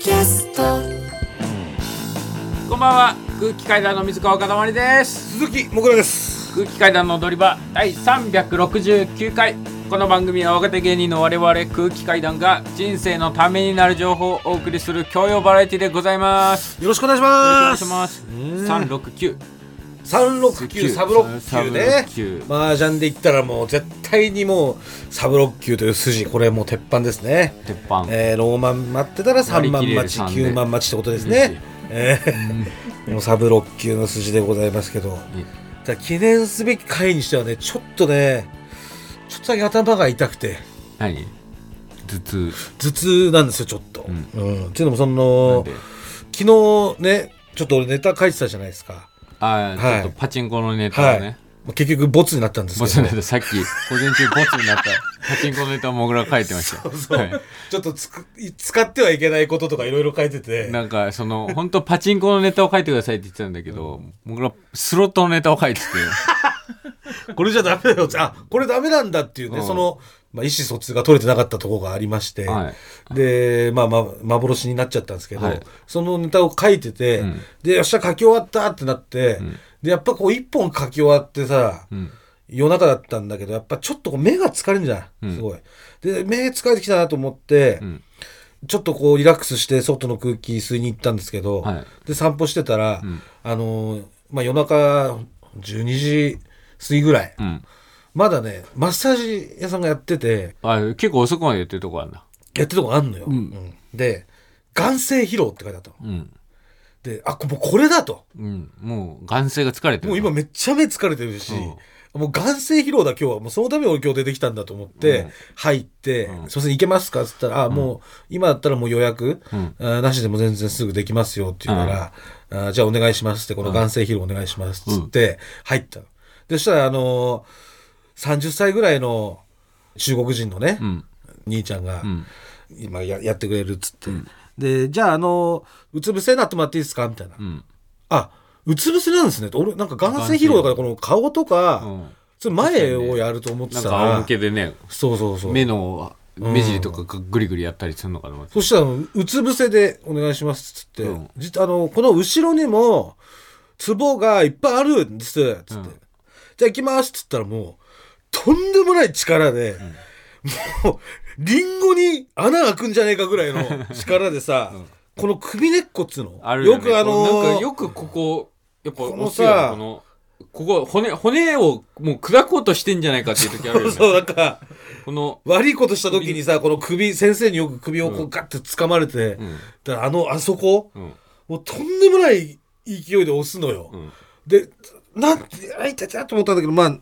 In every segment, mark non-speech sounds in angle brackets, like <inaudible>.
キャスト。こんばんは。空気階段の水川かたまりです。鈴木もぐらです。空気階段の踊り場第369回。この番組は若手芸人の我々空気階段が人生のためになる情報をお送りする教養バラエティでございます。よろしくお願いしよろますしくお願いします。369 369サブロッキューねサブロッキュー麻雀で言ったらもう絶対にもうサブロッキューという筋これもう鉄板ですね。鉄板。えー、ローマン待ってたら3万待ち3で9万待ちってことですね。えー、もうサブロッキューの筋でございますけど。じゃあ記念すべき回にしてはねちょっとねちょっとだけ頭が痛くて。何？頭痛。頭痛なんですよちょっと、ん。うん。っていうのもそので？昨日ねちょっと俺ネタ書いてたじゃないですかあーはい。ちょっとパチンコのネタはい、をね、まあ結局ボツになったんですボけど。ツネタさっき午前中ボツになった。パチンコのネタをもぐら書いてました。よそう。はい。ちょっとつく使ってはいけないこととかいろいろ書いてて。なんかその本当パチンコのネタを書いてくださいって言ってたんだけど、僕らスロットのネタを書いてて <laughs> これじゃダメだよ。あこれダメなんだっていうね、うん。その、まあ、意思疎通が取れてなかったところがありまして、はい。で、まあ、まあ幻になっちゃったんですけど、はい。そのネタを書いてて、うん。でよっしゃ書き終わったってなって、ん。でやっぱこう一本書き終わってさ、うん。夜中だったんだけどやっぱちょっとこう目が疲れるんじゃうん。んすごい。で目疲れてきたなと思って、うん。ちょっとこうリラックスして外の空気吸いに行ったんですけど、はい。で散歩してたら、うん。あのーまあ、夜中12時過ぎぐらい、うん。まだねマッサージ屋さんがやってて。あ結構遅くまでやってるとこあるんだやってるとこあんのよ、うん。うん。で眼性疲労って書いてあったの。うん。であもうこれだと。うん。もう眼性が疲れてる。もう今めっちゃ目疲れてるし、うん。もう眼性疲労だ今日はもうそのために俺今日出てきたんだと思って、うん。入って「うんすいません行けますか?」っつったら「あもう今だったらもう予約、なしでも全然すぐできますよ」って言うから「あーじゃあお願いします」ってこの眼性疲労お願いしますっつって入ったの。でそしたらあのー、30歳ぐらいの中国人のね、うん。兄ちゃんが、うん。今ややってくれるっつって、でじゃああのうつ伏せになってもらっていいですか？みたいな、うん。あうつ伏せなんですね。俺なんか眼性疲労だからこの顔とか、うん。それ前をやると思ってなんか仰たら、向けでね。そうそうそう。目の目尻とかがグリグリやったりするのかな、そしたらうつ伏せでお願いしますっつって、うん。実あのこの後ろにもツボがいっぱいあるんですっつって、うんじゃあ行きますっつったらもうとんでもない力で、もうリンゴに穴開くんじゃねえかぐらいの <laughs> 力でさ、この首根っこっつうの？あるよ,、ね、くあのーなんかよくここやっぱこのさこのここ骨骨をもう砕こうとしてんじゃないかっていう時あるよね。<laughs> そうなんかこの悪いことした時にさこの首先生によく首をこうガッて掴まれて、うん。だあのあそこ？うん。もうとんでもない勢いで押すのよ、うん。でなんてあいたたと思ったんだけどまあ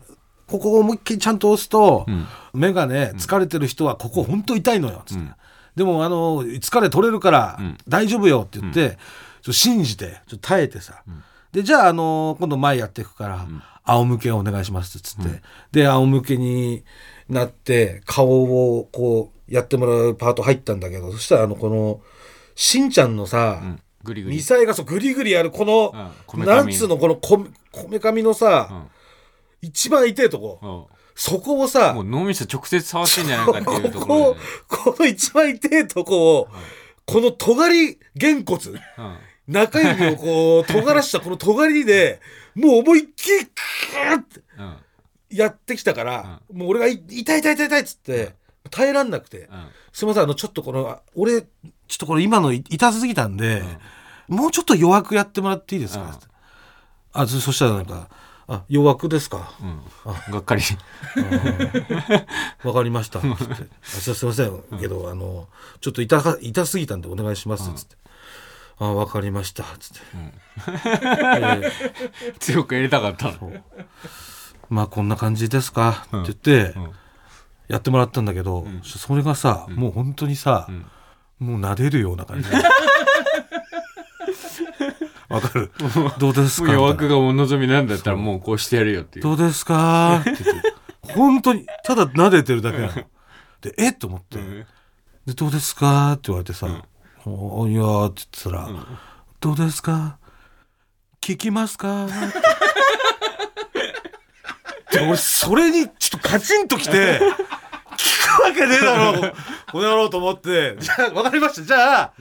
ここを思いっきりちゃんと押すと、うん。目がね疲れてる人はここほんと痛いのよつって、うん。でもあの疲れ取れるからうん。大丈夫よって言って、ちょっと信じてちょっと耐えてさ、でじゃああの今度前やっていくから、仰向けお願いしますっつって、で仰向けになって顔をこうやってもらうパート入ったんだけどそしたらあのこのしんちゃんのさ、うん。グリグリ。ミサイがそうグリグリやるこの、うん。なんつうのこのここめかみのさ、うん一番痛いとこ、うん。そこをさもう脳みそ直接触ってんじゃないかっていうところこの一番痛いとこを、この尖りげんこつで、うん。中指をこう尖らした <laughs> この尖りでもう思いっきりクーってうん。やってきたから、もう俺がい痛い痛い痛い痛いっつって耐えらんなくて、うん。すいませんあのちょっとこのあ俺ちょっとこれ今の痛すぎたんで、もうちょっと弱くやってもらっていいですか、うんあそそしたらなんか「あ弱くですか？うん。がっかり。わかりました」<laughs> つって。あ「すすいません。けど、あのちょっと痛か痛すぎたんでお願いします」つって「あわかりました」つって、え強くやりたかったまあこんな感じですか」って言って、うん。やってもらったんだけど、それがさ、もう本当にさ、ん。もう撫でるような感じ <laughs> わかる。どうですか？弱くがお望みなんだったらもうこうしてやるよっていう。どうですか？って言って。本当にただ撫でてるだけなの。でえ？っと思って、ん。でどうですか？って言われてさ「おいや」って言ってたら「どうですか？聞きますか?」って。で俺それにちょっとカチンときて聞くわけねえだろ。うこの野郎と思って。じゃあ分かりました。じゃあ、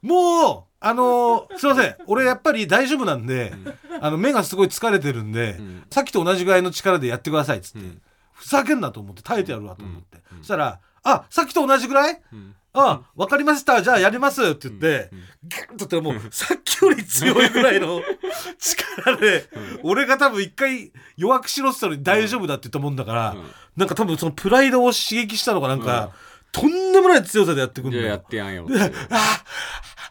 もうあのーすいません。俺やっぱり大丈夫なんで、あの目がすごい疲れてるんで、んさっきと同じぐらいの力でやってくださいっつって、うん。ふざけんなと思って耐えてやるわと思って、うん。そしたら「あさっきと同じぐらい？うん。あわかりました。じゃあやります」って言って、ギュッとってもうさっきより強いぐらいの力で、俺が多分一回弱くしろって言ったのに大丈夫だって言ったもんだから、うん。なんか多分そのプライドを刺激したのがなんか、とんでもない強さでやってくんだじゃあやよっ。てやんよ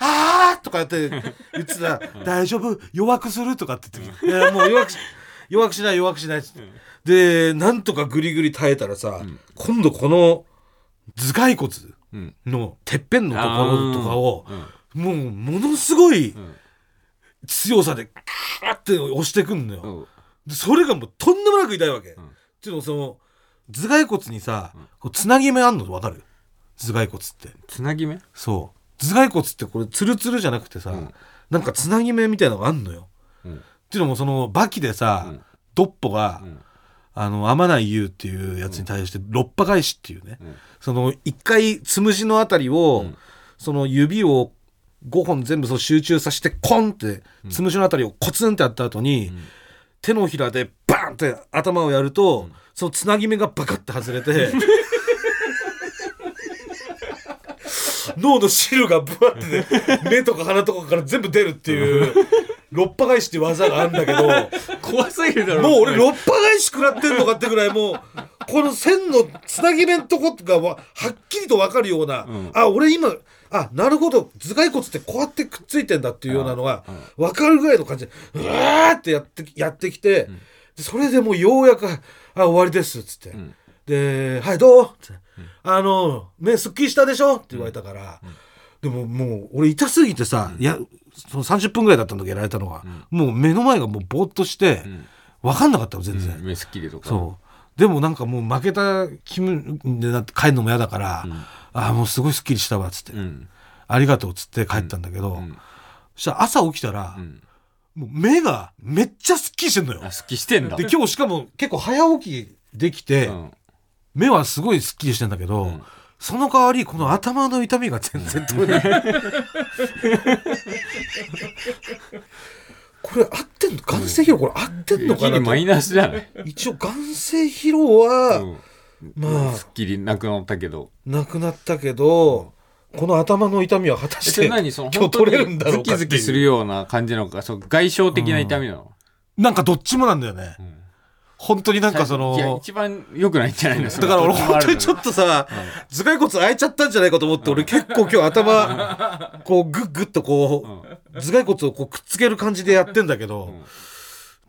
あーとかやって言ってたら「大丈夫？弱くする?」とかって言って「いやもう弱くし弱くしない弱くしない」っつってでなんとかグリグリ耐えたらさ、ん。今度この頭蓋骨うん。のてっぺんのところとかをうん。もうものすごいうん。強さでクーって押してくんのよ。うん。でそれがもうとんでもなく痛いわけ。ん。っていうのもその頭蓋骨にさ、ん。こうつなぎ目あんのわかる？頭蓋骨って。つなぎ目？そう頭蓋骨ってこれツルツルじゃなくてさ、うん。なんかつなぎ目みたいなのがあんのよ。うん。っていうのもそのバキでさ、うん。ドッポが、うん。あの天内優っていうやつに対して六波返しっていうね、うん。その一回つむじのあたりを、うん。その指を5本全部そう集中させてコンってつむじのあたりをコツンってやった後に、ん。手のひらでバーンって頭をやると、ん。そのつなぎ目がバカって外れて <laughs> 脳の汁がブワって、ね、<laughs> 目とか鼻とかから全部出るっていう六波返しって技があるんだけど怖すぎるだろもう俺六波返し食らってんのかってぐらいもうこの線のつなぎ目のとこがわはっきりと分かるような、ん。あ俺今あなるほど頭蓋骨ってこうやってくっついてんだっていうようなのが分かるぐらいの感じでうわーってやってやってきて、でそれでもうようやく「あ終わりです」っつって。んで「はいどう?」って「あの目すっきりしたでしょ?」って言われたから、でももう俺痛すぎてさ、いやその30分ぐらいだったんだけどやられたのが、もう目の前がもうぼーっとして、ん。分かんなかったの全然、目すっきりとか。そう。でもなんかもう負けた気分でなって帰るのも嫌だから、ああもうすごいすっきりしたわっつって、うん。ありがとうっつって帰ったんだけど、ん。そしたら朝起きたら、うん。もう目がめっちゃすっきりしてんのよ。あすっきりしてんだ。で今日しかも結構早起きできて、うん目はすごいすっきりしてんだけど、ん。その代わりこの頭の痛みが全然取れない。<laughs> これ合ってんの？眼性疲労？これ合ってんのかな？マイナスじゃない？一応眼性疲労は、うん。まあすっきりなくなったけど。なくなったけど、この頭の痛みは果たして何？その今日取れるんだろうかっていう。キズキするような感じなのか？そう外傷的な痛みなの？なんかどっちもなんだよね、ん本当になんかそいやの一番良くないんじゃないの？だから俺本当にちょっっとさ、頭蓋骨開いちゃったんじゃないかと思って、俺結構今日頭、こうグッグッとこう、頭蓋骨をこうくっつける感じでやってんだけど、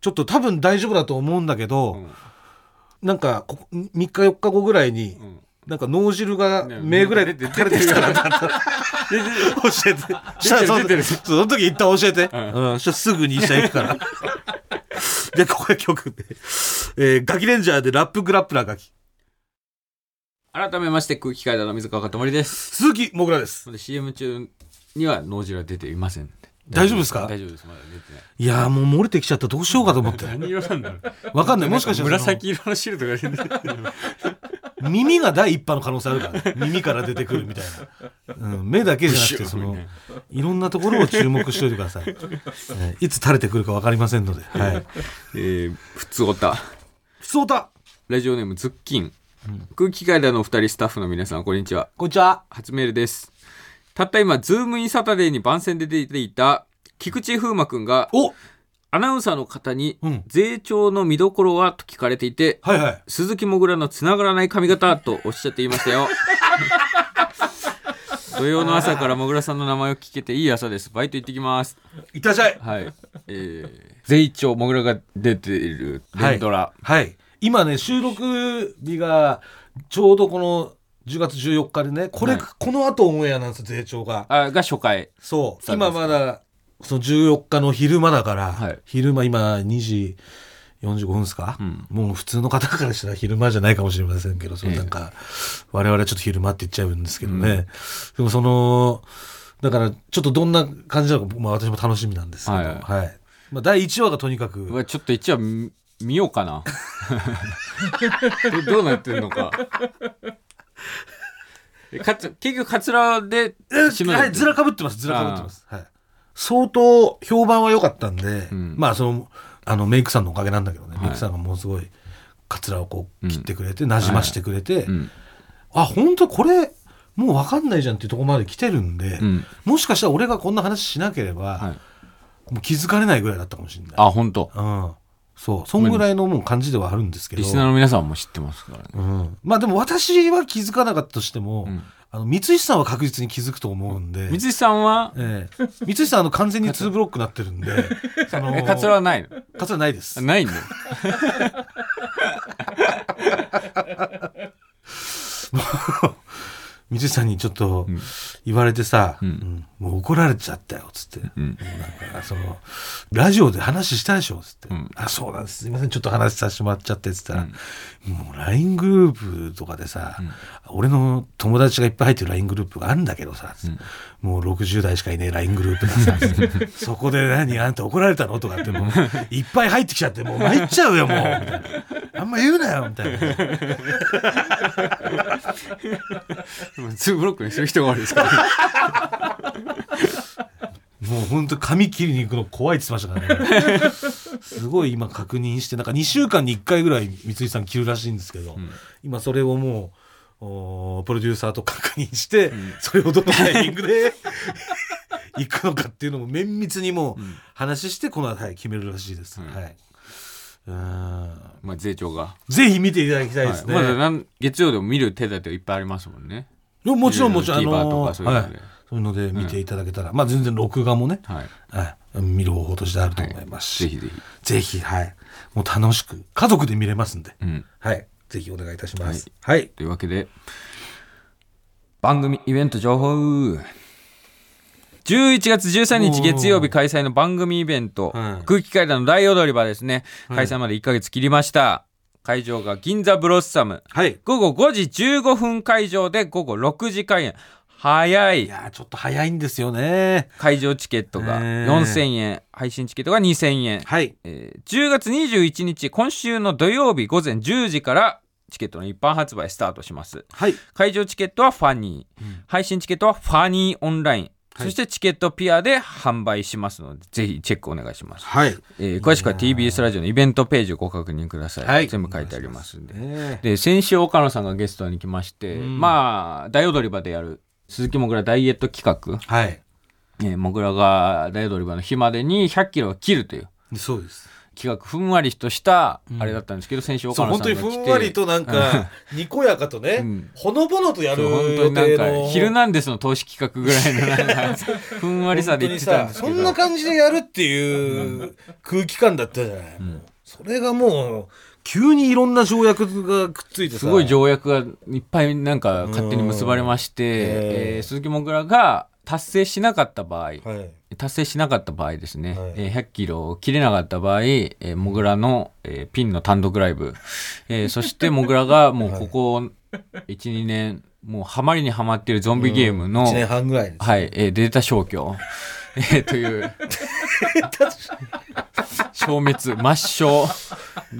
ちょっと多分大丈夫だと思うんだけど、ん。なんかここ3日4日後ぐらいに、ん。なんか脳汁がね目ぐらいで出て垂れてきたら教えて。したらその時一旦教えて。ううん。そしたらすぐに医者行くから。<laughs> で、ここが曲で。えーガキレンジャーでラップグラップラーガキ。改めまして空気階段の水川かたまりです鈴木もぐらです。で CM 中には脳汁は出ていません大丈夫ですか？大丈夫ですまだ出てないいやーもう漏れてきちゃった。どうしようかと思って。何色なんだろうわかんない。もしかしたらその紫色の汁とか出てる耳が第一波の可能性あるから、ね、耳から出てくるみたいな。うん、目だけじゃなくて、その、いろんなところを注目しておいてください。えーいつ垂れてくるかわかりませんので。はい。えー、ふつおたふつおた。ラジオネームズッキン、空気階段のお二人スタッフの皆さんこんにちは。こんにちは。初メールです。たった今ズームインサタデーに番宣で出ていた菊池風磨くんがお！アナウンサーの方にうん。ゼイチョーの見どころはと聞かれていて、はいはい。鈴木もぐらのつながらない髪型とおっしゃっていましたよ。<laughs> 土曜の朝からもぐらさんの名前を聞けていい朝です。バイト行ってきます。いってらっしゃい。はい。えー、ゼイチョーもぐらが出ている連ドラ、はい。今ね、収録日が、ちょうどこの10月14日でね、これ、はい。この後オンエアなんですよ、税調が。あが初回。そう。今まだ、その14日の昼間だから、はい。昼間今2時45分ですか、ん。もう普通の方からしたら昼間じゃないかもしれませんけど、そのなんか、我々はちょっと昼間って言っちゃうんですけどね。でもその、だからちょっとどんな感じなのか、まあ私も楽しみなんですけど、ははいい。まあ第1話がとにかく、うわちょっと一話見見ようかな。<laughs> どどうなってんのか。かつ結局カツラではい、ずらかぶってます、ずらかぶってます。はい。相当評判は良かったんで、ん。まあ、その、あの、メイクさんのおかげなんだけどね、い。メイクさんがもうすごい、カツラをこう、切ってくれて、なじましてくれて、うん。あ、本当これ、もう分かんないじゃんっていうところまで来てるんで、うん。もしかしたら俺がこんな話しなければ、はいもう気づかれないぐらいだったかもしれない。あ本当。うん。そう、そんぐらいのもう感じではあるんですけど。リスナーの皆さんも知ってますからね。うん、まあでも私は気づかなかったとしても、ん。あの三石さんは確実に気づくと思うんで、三石さんは？ええ、三石さんあの完全に2ブロックになってるんで、<laughs> そのえカツラはないの？カツラないです。ないんだよ三石さんにちょっと言われてさ、ん。うんもう怒られちゃったよっつって、うなんかそのラジオで話したでしょっつって、ん。あそうなんです。すいませんちょっと話させてもらっちゃってっつったら、もう LINE グループとかでさ、俺の友達がいっぱい入ってる LINE グループがあるんだけどさ、もう60代しかいねえ LINE グループでさ <laughs> そこで何あんた怒られたの？とかってもういっぱい入ってきちゃってもう参っちゃうよもう。みたいなあんま言うなよみたいな。2ブロックにする人が悪いですから <laughs> もう本当髪切りに行くの怖いって言ってましたからね。すごい今確認して、なんか2週間に1回ぐらい三井さん着るらしいんですけど、今それをもう、おプロデューサーと確認して、それをどのタイミングで行くのかっていうのも綿密にもう話して、この後、はい、決めるらしいです。はい。うーんまあ税調が。ぜひ見ていただきたいですね。はい。まだ月曜でも見る手立ていっぱいありますもんね。もちろんもちろん、あ TVer とのかそういうので。はい、そういうので見ていただけたら、まあ全然録画もね、はい。はい、見る方法としてあると思いますし、ぜひぜひ。ぜひ、はい。もう楽しく、家族で見れますんで、うん。はい。ぜひお願いいたします。はい。というわけで番組イベント情報。11月13日月曜日開催の番組イベント、はい。空気階段の大踊り場ですね。開催まで1ヶ月切りました、会場が銀座ブロッサム。はい。午後5時15分会場で午後6時開演早い。いやーちょっと早いんですよね。会場チケットがねえ。4000円配信チケットが2000円、はい。えー10月21日今週の土曜日午前10時からチケットの一般発売スタートします。はい。会場チケットはファニー、配信チケットはファニーオンライン、はい。そしてチケットピアで販売しますのでぜひチェックお願いします、はい。えー詳しくは TBS ラジオのイベントページをご確認ください、はい。全部書いてありますんで。ね。で先週岡野さんがゲストに来まして、ん。まあ大踊り場でやる鈴木もぐらダイエット企画はい。えー、もぐらが大踊り場の日までに100キロを切るというそうです。企画ふんわりとしたあれだったんですけど、先週そう、岡野本当さんが来てにふんわりとなんか、<laughs> にこやかとね、んほのぼのとやる本当予になんか定の。「ヒルナンデス」の投資企画ぐらいのなんか <laughs> ふんわりさで言ってたんですけどそんな感じでやるっていう空気感だったじゃない。もうそれがもう、急にいろんな条約がくっついてさ。すごい条約がいっぱいなんか勝手に結ばれまして、うん。えー鈴木もぐらが達成しなかった場合はい。達成しなかった場合ですね、はい。えー100キロを切れなかった場合、えー、もぐらの、えーピンの単独ライブ、えーそしてもぐらが <laughs> もうここ12年もうハマりにはまっているゾンビゲームの、1年半ぐらいです。はい、えーデータ消去、えーという、消滅、抹消、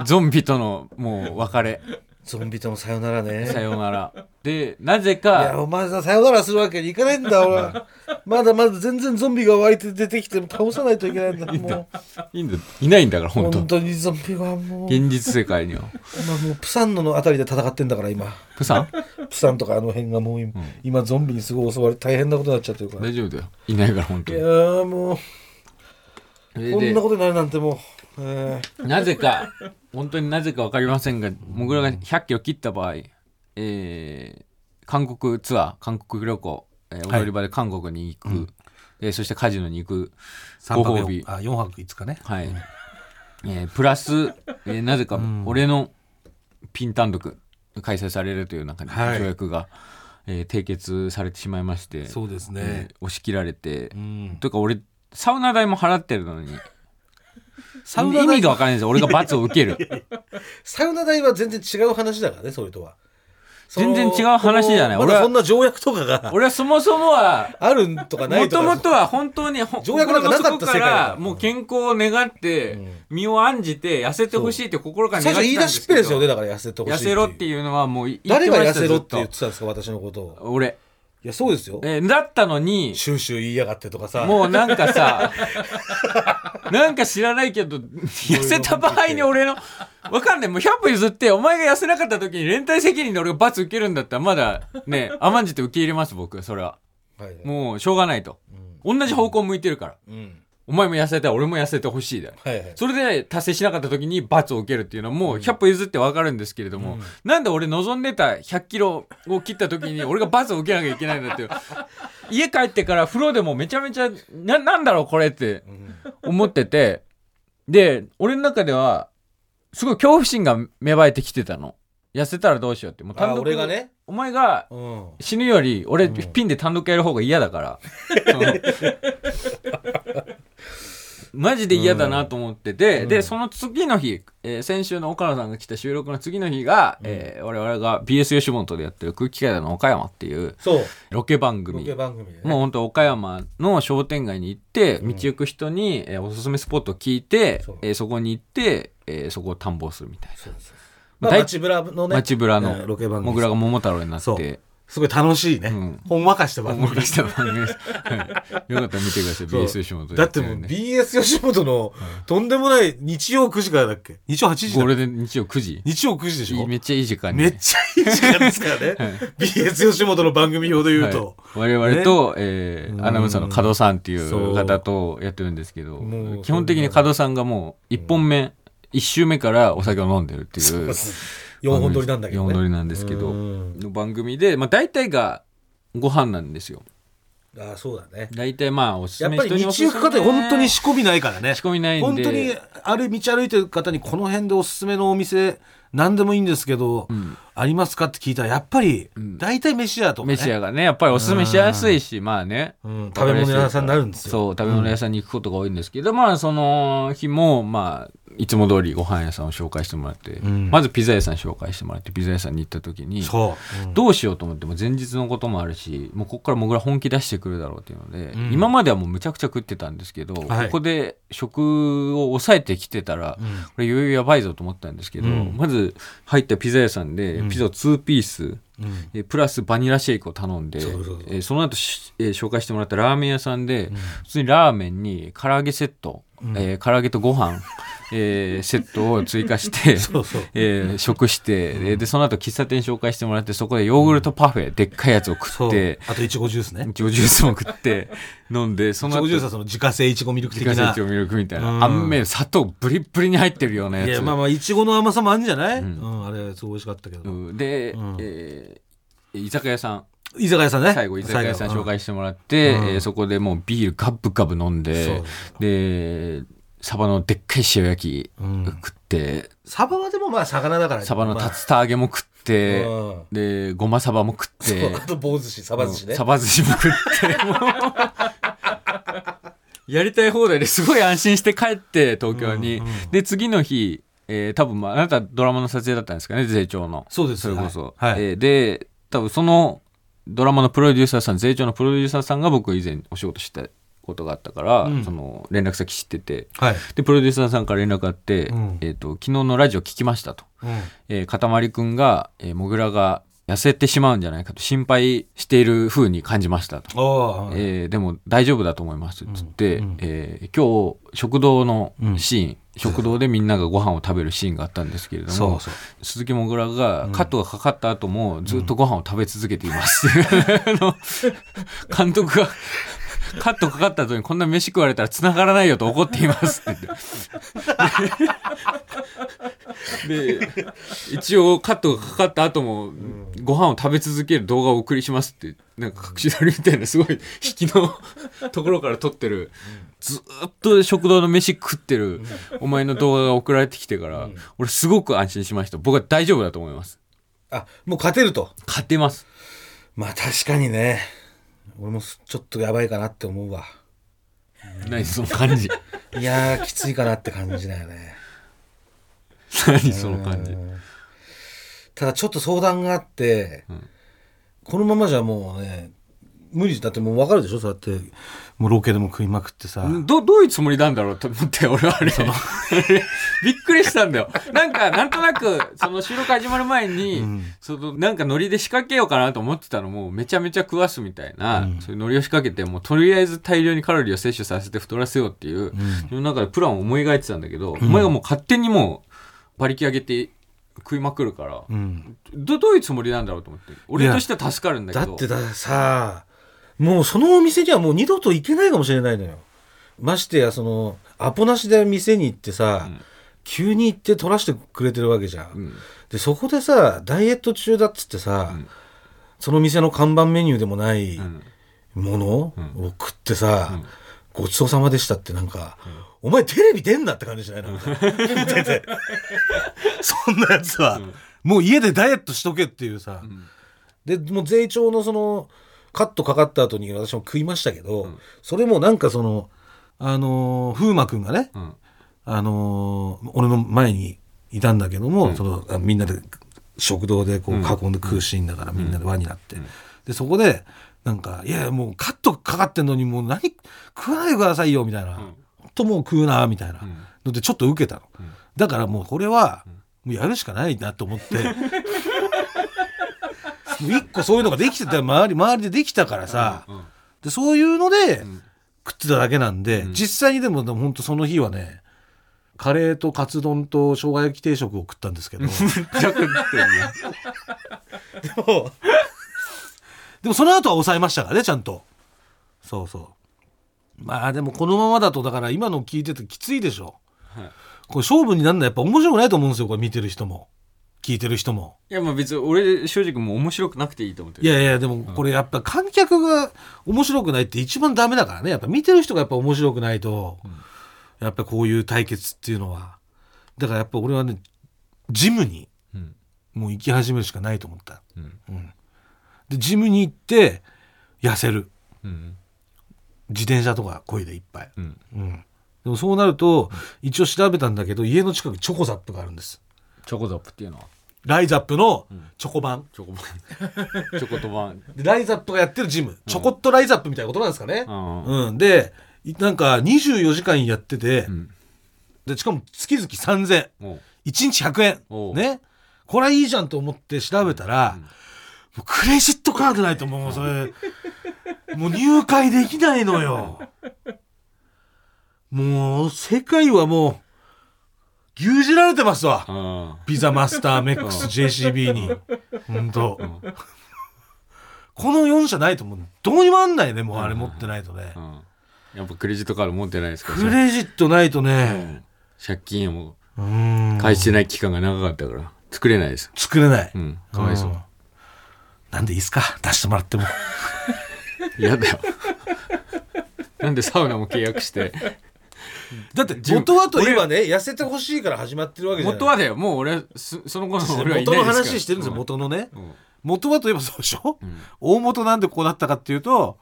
ゾンビとのもう別れ、ゾンビともさよならね。さようなら。で、なぜいや、か、お前さ、さよならするわけにいかないんだ、俺は。まだまだ全然ゾンビが湧いて出てきても倒さないといけないんだ。もいいんだいないんだから、う、本当本当にゾンビがもう、現実世界には。今もうプサンのあたりで戦ってんだから、今。プサン？プサンとかあの辺がもう今、今ゾンビにすごい襲われて大変なことになっちゃってるから。い大丈夫だよ。いないから、本当やに。ーもう、こんなことになるなんてもう、えーなぜか、本当になぜか分かりませんが、もぐらが100キロ切った場合、えー韓国ツアー、韓国旅行、えーはい踊り場で韓国に行く、えーそしてカジノに行く、3ご褒美泊4、あ、4泊5日ね。はい。えープラス、えーなぜか俺のピン単独開催されるというなんかはい条約が、えー締結されてしまいまして、そうですえね。ー押し切られて、うん。というか俺、サウナ代も払ってるのに、サウナ代意味が分からないんですよ。俺が罰を受ける。<laughs> サウナ代は全然違う話だからね、それとは。全然違う話じゃない俺はだそんな条約とかが俺はそもそもは、あるとかないもとか。ともとは本当にほ条約なんかなかった世界かかららもう健康を願って、身を案じて痩せてほしいって心から願最ってたんですけど初言い出しっぺですよね、だから痩せてほしい痩せろっていうのはもう言って誰が痩せろって言っずてたんですか、私のことを。と俺いやそうですよえーだったのに、シューシュー言いやがってとかさもうなんかさ、<laughs> なんか知らないけど、痩せた場合に俺の、わかんない。もう100歩譲って、お前が痩せなかった時に連帯責任で俺が罰受けるんだったら、まだね、甘んじて受け入れます、僕、それは。はいはいもう、しょうがないと。同じ方向向いてるから。うんお前も痩せたい、俺も痩せてほしいだよ。はいはい。それで達成しなかった時に罰を受けるっていうのはもう100歩譲ってわかるんですけれども、なんで俺望んでた100キロを切った時に <laughs> 俺が罰を受けなきゃいけないんだって家帰ってから風呂でもめちゃめちゃななんだろうこれって思っててで俺の中ではすごい恐怖心が芽生えてきてたの。痩せたらどうしようって。もうあ俺がね？お前がうん。死ぬより俺ピンで単独やる方が嫌だから、<laughs> そのマジで嫌だなと思ってて、でその次の日、えー先週の岡野さんが来た収録の次の日が、えー我々が BS 吉本でやってる空気階段の岡山っていうそう。ロケ番ロ組ケ番組でね。もう本当岡山の商店街に行って、道行く人に、えーおすすめスポットを聞いてそう。えーそこに行って、えーそこを探訪するみたいな。そうそうまあ大街ブラのね街ブラうんのロケ番組。モグラが桃太郎になっそう。てすごい楽しいね、ん。ほんわかした番組。思い出した番組です。は <laughs> いよかったら見てください。BS 吉本でだってもう BS 吉本のとんでもない日曜9時からだっけ？日曜8時だ。ゴールデン日曜9時？日曜9時でしょ？めっちゃいい時間に。めっちゃいい時間ですからね。BS 吉本の番組表で言うと、はい、我々と、えーうんアナウンサーの加藤さんっていそうう方とやってるんですけど基本的に加藤さんがもう1本目、1周目からお酒を飲んでるっていう4本撮りなんだけど4ね本撮りなんですけどうん。の番組で、まあ、大体がご飯なんですよ。ああそうだね。大体まあおすすめやっぱり人におすすめ日行く方本当に仕込みないからね。仕込みないんで。本当にある道歩いてる方にこの辺でおすすめのお店何でもいいんですけど、ありますかって聞いたらやっぱり大体飯屋とかね、飯屋がねやっぱりおすすめしやすいしまあね、うん。食べ物屋さん。になるんですよ。そう食べ物屋さんに行くことが多いんですけど、まあその日もまあいつも通りご飯屋さんを紹介してもらって、ん。まずピザ屋さん紹介してもらってピザ屋さんに行った時にどうしようと思っても前日のこともあるしもうここからもぐら本気出してくるだろうっていうので、うん。今まではもうむちゃくちゃ食ってたんですけど、はい。ここで食を抑えてきてたら、うん。これ余裕やばいぞと思ったんですけど、うん。まず入ったピザ屋さんでピザを2ピース、うん。えープラスバニラシェイクを頼んでそえーその後し、えー紹介してもらったラーメン屋さんで、普通にラーメンに唐揚げセット、えー唐揚げとご飯、えーセットを追加して <laughs> そえー食して、えーでその後喫茶店紹介してもらってそこでヨーグルトパフェ、でっかいやつを食ってあといちごジュースね。いちごジュースも食って飲んでその後いちごジュースはその自家製いちごミルク的な。自家製いちごミルクみたいうん。なあんめ砂糖ブリッブリに入ってるようなやつ。いやまあまあいちごの甘さもあるんじゃない、ううんんあれすごい美味しかったけど、うん。で、うん。えー居酒屋さん。居酒屋さんね。最後居酒屋さん紹介してもらって、うん。えーそこでもうビールガブガブ飲んででサバのでっかい塩焼きうん。食って、サバはでもまあ魚だからサバの竜ま田揚げも食って、うんでごまサバも食って。あと棒寿司サバ寿司ね。サバ寿司も食って。<laughs> やりたい放題ですごい安心して帰って東京に、で次の日、えー多分まああなたドラマの撮影だったんですかね税調の。そうです。それこそ、はい。はい。えーで多分そのドラマのプロデューサーさん税調のプロデューサーさんが僕以前お仕事したことがあったから、うん。その連絡先知っててはい、でプロデューサーさんから連絡あって、うん。えー、と昨日のラジオ聞きましたと、うん。えー、かたまりくんが、えー、もぐらが痩せてしまうんじゃないかと心配している風に感じましたと。えーでも大丈夫だと思いますっつって、うん。うん。えー今日食堂のうん。シーン、食堂でみんながご飯を食べるシーンがあったんですけれどもそうそう。鈴木もぐらがカットがかかった後もずっとご飯を食べ続けています、<laughs> あの監督がカットかかった後にこんな飯食われたら繋がらないよと怒っていますって言って。で一応カットがかかった後もご飯を食べ続ける動画をお送りしますってなんか隠し撮りみたいなすごい引きのところから撮ってる。ずーっと食堂の飯食ってるお前の動画が送られてきてから俺すごく安心しました。僕は大丈夫だと思います。あもう勝てると。勝てます。まあ確かにね俺もちょっとやばいかなって思うわ。何その感じ。いやーきついかなって感じだよね。何その感じ。うん。ただちょっと相談があって、ん。このままじゃもうね無理。だってもう分かるでしょ？そうやってもうロケでも食いまくってさ、どどういうつもりなんだろうと思って俺はあれ。<laughs> びっくりしたんだよ。なんかなんとなくその収録始まる前に、うん。そのなんかノリで仕掛けようかなと思ってたのもめちゃめちゃ食わすみたいな、うん。そういうノリを仕掛けてもうとりあえず大量にカロリーを摂取させて太らせようっていう、その中でプランを思い描いてたんだけど、お前がもう勝手にもう馬力上げて食いまくるから、うん。どどういうつもりなんだろうと思って。俺としては助かるんだけど。だってださもうそのお店にはもう二度と行けないかもしれないのよ。ましてやそのアポなしで店に行ってさ、うん。急に行って取らせてくれてるわけじゃん、うん。でそこでさダイエット中だっつってさ、うん。その店の看板メニューでもないうん。ものをうん。食ってさ、うん。ごちそうさまでしたってなんか、お前テレビ出んなって感じじゃないなん。か見てて。そんなやつは、うん。もう家でダイエットしとけっていうさ、うん。でもう税調のそのカットかかった後に私も食いましたけど、うん。それもなんかそのあのー風磨君がね、うん。あのー俺の前にいたんだけども、うん。そのあみんなで食堂でこううん。囲んで食うシーンだから、みんなで輪になって、うん。でそこでなんか「いやいやもうカットかかってんのにもう何食わないでくださいよ」みたいな「ん。ほんともう食うな」みたいな。うん。のでちょっと受けたの、うん。だからもうこれはもうやるしかないなと思って。<laughs> 一個そういうのができてた周り周りでできたからさ、うんでそういうのでん。食ってただけなんで、うん。実際にでも本当その日はねカレーとカツ丼と生姜焼き定食を食ったんですけど。<laughs> <laughs> でもでもその後は抑えましたからねちゃんと。そうそう。まあでもこのままだとだから今の聞いててきついでしょ。はい。これ勝負になるのはやっぱ面白くないと思うんですよこれ見てる人も聞いてる人も。いやまあ別に俺正直もう面白くなくていいと思ってる。いやいやでもこれやっぱ観客が面白くないって一番ダメだからね。やっぱ見てる人がやっぱ面白くないと、やっぱこういう対決っていうのは。だからやっぱ俺はねジムにうんもう行き始めるしかないと思った、うん。うん、でジムに行って痩せる。うん。自転車とかこいでいっぱい、うん。うん、でもそうなると一応調べたんだけど家の近くにチョコザップがあるんです。チョコザップっていうのは？ライザップのチョコ版、チョコバン <laughs> チョコとバンでライザップがやってるジム、チョコットライザップみたいなことなんですかね、うん。うん、でいなんか24時間やってて、うん。でしかも月々3000おう。1日100おう。円ね。これはいいじゃんと思って調べたら、もうクレジットカードないともうそれ。もう入会できないのよ。もう世界はもう牛耳られてますわ。うん。ピザマスターメックス JCB に。本当。この4社ないともうどうにもなんないね。もうあれ持ってないとね。うん。やっぱクレジットカード持ってないですからクレジットないとうねん。借金をうん。返してない期間が長かったから作れないです。作れない。うん。かわいそう。うん。なんでいいっすか？出してもらっても。<laughs> 嫌だよ。なんでサウナも契約してだって元はと今ね痩せてほしいから始まってるわけじゃない。元はだよ。もう俺そその頃の俺はい元のないですから。話してるんですよ元のね。うん。元はといえばそうでしょ？うん。大元なんでこうなったかっていうと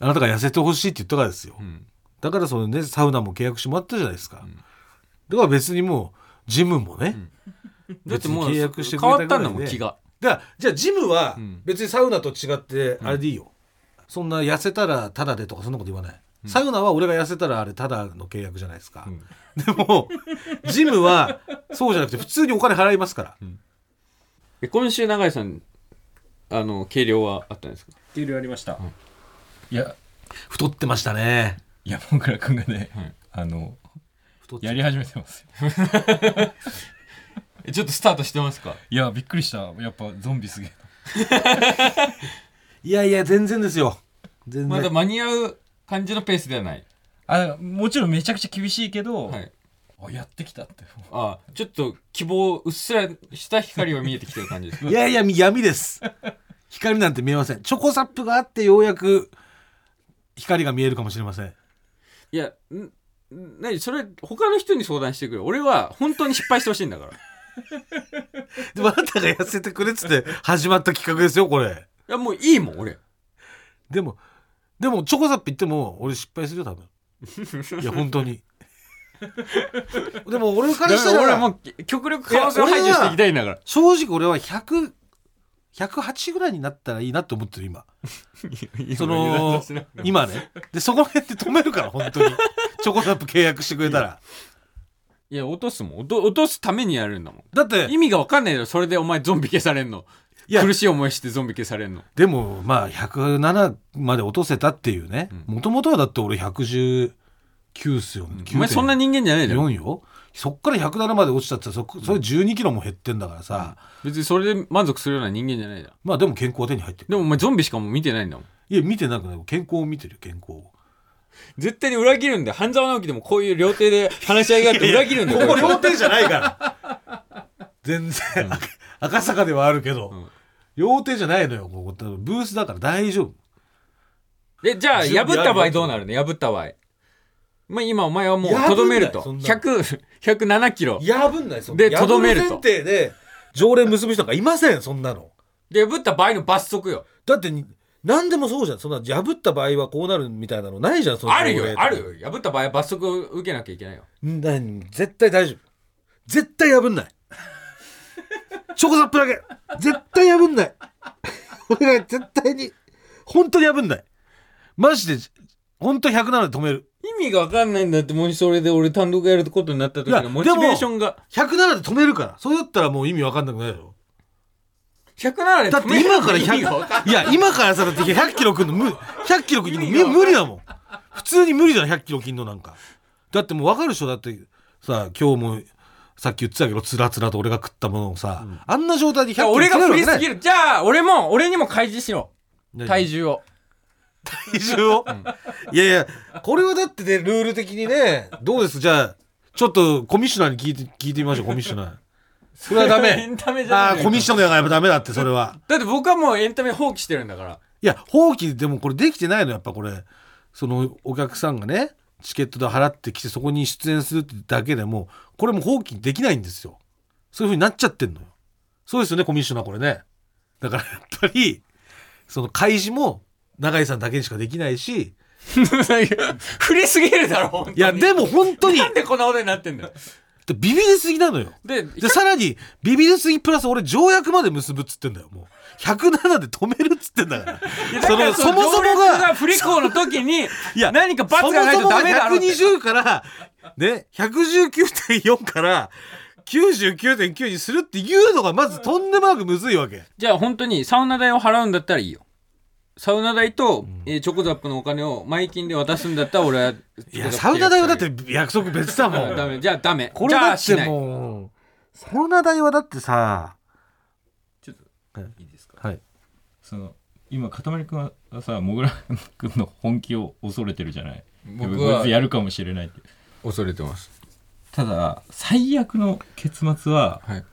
あなたが痩せてほしいって言ったからですよ。うん。だからそのねサウナも契約してもらったじゃないですか。だから別にもうジムもねだってもう別に契約してく変れたぐらいで。わったんだもん気が。だじゃあジムはうん。別にサウナと違ってあれでいいよ、そんな痩せたらタダでとかそんなこと言わない、サウナは俺が痩せたらあれタダの契約じゃないですか、うん。でもジムはそうじゃなくて普通にお金払いますから、え今週永井さんあの計量はあったんですか？計量ありました、いや。太ってましたね。山倉君がね、はい。あの太ってやり始めてますよ。<laughs> えちょっとスタートしてますか？いやびっくりした。やっぱゾンビすげえ。<laughs> いやいや全然ですよ。全然、まだ間に合う感じのペースではない。あもちろんめちゃくちゃ厳しいけど、はい。あやってきたって。あちょっと希望うっすらした光は見えてきてる感じです。<laughs> いやいや闇です。光なんて見えません。チョコサップがあってようやく光が見えるかもしれません。いや何それ他の人に相談してくれ。俺は本当に失敗してほしいんだから。い <laughs> でもあなたが痩せてくれっつって始まった企画ですよこれ。やもういいもん俺。でもでもチョコザップ言っても俺失敗するよ多分。<laughs> いや本当に。でも俺からしたら俺はもう極力可能性を排除していきたいんだから。正直俺は100 108ぐらいになったらいいなって思ってる <laughs> 今。その今ね。でそこら辺で止めるから本当に。<laughs> チョコザップ契約してくれたら。いや落とすもん。落と落とすためにやるんだもん。だって意味が分かんないよ。それでお前ゾンビ消されんのいや苦しい思いしてゾンビ消されんの？でもまあ107まで落とせたっていうね。もともとはだって俺119っすよ、お前そんな人間じゃないだろ。4よ。そっから107まで落ちたってそそれ12キロも減ってんだからさ、別にそれで満足するような人間じゃないだろ。まあでも健康は手に入ってる。でもお前ゾンビしかもう見てないんだもん。いや見てなくない健康を見てるよ健康を。絶対に裏切るんだよ半沢直樹でもこういう料亭で話し合いがあって裏切るんだよ。<laughs> ここ料亭じゃないから。全然、赤坂ではあるけど、ん。料亭じゃないのよここ。ブースだから大丈夫。えじゃあ破った場合どうなるの？破った場合。まあ今お前はもうとどめると。そんな。100 107 <laughs> キロ。破んないそんでなとどめると。で条例結ぶ人なんか？いませんそんなの。で破った場合の罰則よ。だってに何でもそうじゃん。そんな破った場合はこうなるみたいなのないじゃんそのあるよあるよ。破った場合は罰則を受けなきゃいけないよ。何？絶対大丈夫。絶対破んないチョコザップだけ。絶対破んない。俺が絶対に。本当に破んない。マジで。本当107で止める。意味が分かんないんだってもしそれで俺単独やることになった時のモチベーションが。107で止めるから。それだったらもう意味わかんなくないだろ107でだって止める今から意味が分かん100い。や今からさだって100キロくんの無100キロくんの無無理だもん。普通に無理じゃん100キロ切んのなんか。だってもう分かるでしょ？だってさ今日もさっき言ってたけどつらつらと俺が食ったものをさ、あんな状態で100キロ俺が振りすぎる。るじゃあ俺も俺にも開示しろ。体重を。体重を、いやいやこれはだってねルール的にねどうです？じゃあちょっとコミッショナーに聞いて聞いてみましょうコミッショナー。<laughs> それはダメ。エンタメじゃあコミッショナーがやっぱダメだってそれは。だって僕はもうエンタメ放棄してるんだから。いや放棄でもこれできてないのやっぱこれ。そのお客さんがねチケットで払ってきてそこに出演するってだけでもこれも放棄できないんですよ。そういう風になっちゃってんのよ。そうですよねコミッショナーこれね。だからやっぱりその開示も永井さんだけにしかできないし <laughs> 振りすぎるだろいやでも本当になんでこんなことになってんだよ。ビビりすぎなのよ。ででさらにビビりすぎプラス俺条約まで結ぶっつってんだよもう107で止めるっつってんだから。そのそもそもが不履行の時にいや何か罰がないとダメだろって。そもそもが120からね119.4から99.9にするっていうのがまずとんでもなくむずいわけ。じゃあ本当にサウナ代を払うんだったらいいよ。サウナ代と、えーチョコザップのお金を前金で渡すんだったら俺はいやサウナ代はだって約束別だもん。<laughs> ダメじゃあダメ。これだってもうサウナ代はだってさちょっとその今かたまりくんはさもぐらくんの本気を恐れてるじゃない？僕はやるかもしれないって。恐れてます。ただ最悪の結末ははい。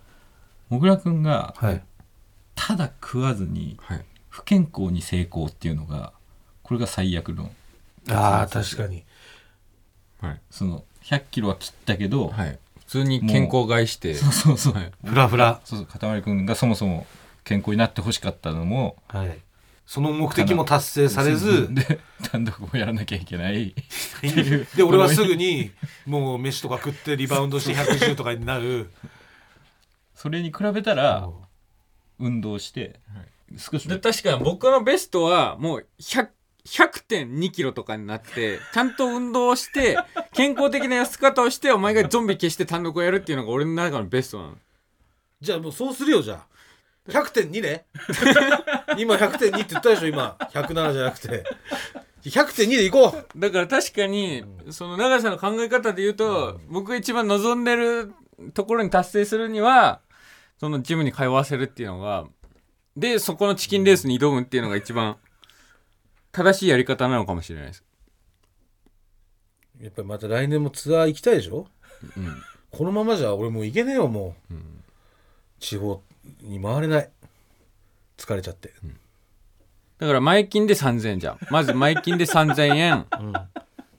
もぐらくんがはい。ただ食わずにはい。不健康に成功っていうのがこれが最悪のあー確かに。はい。その100キロは切ったけど、はい。普通に健康害して。そうそうそう、はい。フラフラ。そうそう。かたまりくんがそもそも健康になってほしかったのもはい。その目的も達成されず <laughs> で単独をやらなきゃいけない。<laughs> で俺はすぐにもう飯とか食ってリバウンドして110とかになる。それに比べたら運動して少しで。確かに僕のベストはもう100 100.2キロとかになってちゃんと運動をして <laughs> 健康的な痩せ方をしてお前がゾンビ消して単独をやるっていうのが俺の中のベストなの。じゃあもうそうするよじゃあ100.2ね。今100.2って言ったでしょ今。107じゃなくて。100.2でいこう。だから確かにその長さの考え方で言うと僕が一番望んでるところに達成するにはそのジムに通わせるっていうのがでそこのチキンレースに挑むっていうのが一番正しいやり方なのかもしれないです。やっぱりまた来年もツアー行きたいでしょ、このままじゃ俺もう行けねえよもう、地方に回れない。疲れちゃって、だから前金で3000円じゃん。まず前金で3000円。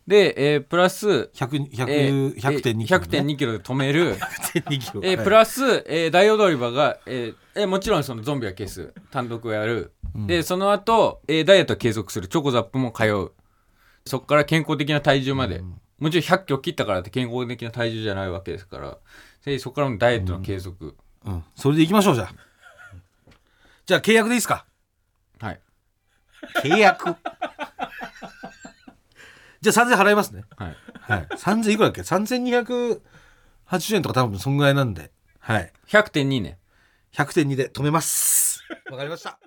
で、えープラス100 100えー100.2えー100.2キロで止める、100.2キロ。えープラス、えー大踊り場が、えーえーもちろんそのゾンビは消す。単独をやる、でその後、えーダイエットは継続する。チョコザップも通う。そこから健康的な体重まで、もちろん100キロ切ったからって健康的な体重じゃないわけですから。でそこからもダイエットの継続、うん、それで行きましょうじゃあ。じゃあ契約でいいですか？はい。契約？じゃあ3000払いますね。はい。はい。3000いくらだっけ？3280円とか多分そんぐらいなんで。はい。100.2ね。100.2で止めます。わかりました。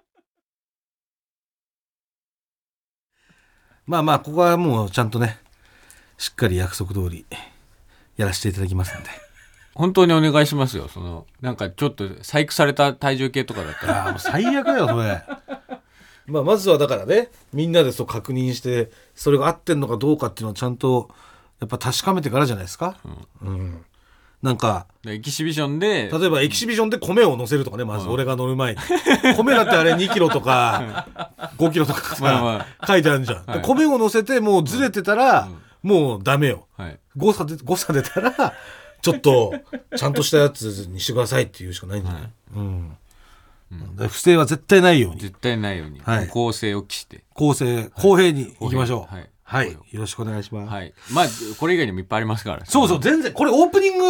まあまあここはもうちゃんとねしっかり約束通りやらせていただきますんで本当にお願いしますよ。そのなんかちょっと細工された体重計とかだったら。<laughs> 最悪だよそれ。<laughs> まあまずはだからねみんなでそう確認してそれが合ってんのかどうかっていうのをちゃんとやっぱ確かめてからじゃないですか、うん。なんかエキシビションで例えばエキシビションで米を乗せるとかねまず俺が乗る前に、<laughs> 米だってあれ2キロとか5キロとかさ、まあま書いてあるじゃん、はい。で米を乗せてもうずれてたら、もうダメよ。はい。誤差で誤差出たらちょっとちゃんとしたやつにしてくださいっていうしかないんじゃない、うん。で不正は絶対ないように。絶対ないように、はい。公正を期して。公正公平にいきましょう。はい。はい、公よろしくお願いします、はい。まあこれ以外にもいっぱいありますから。そうそう全然これオープニング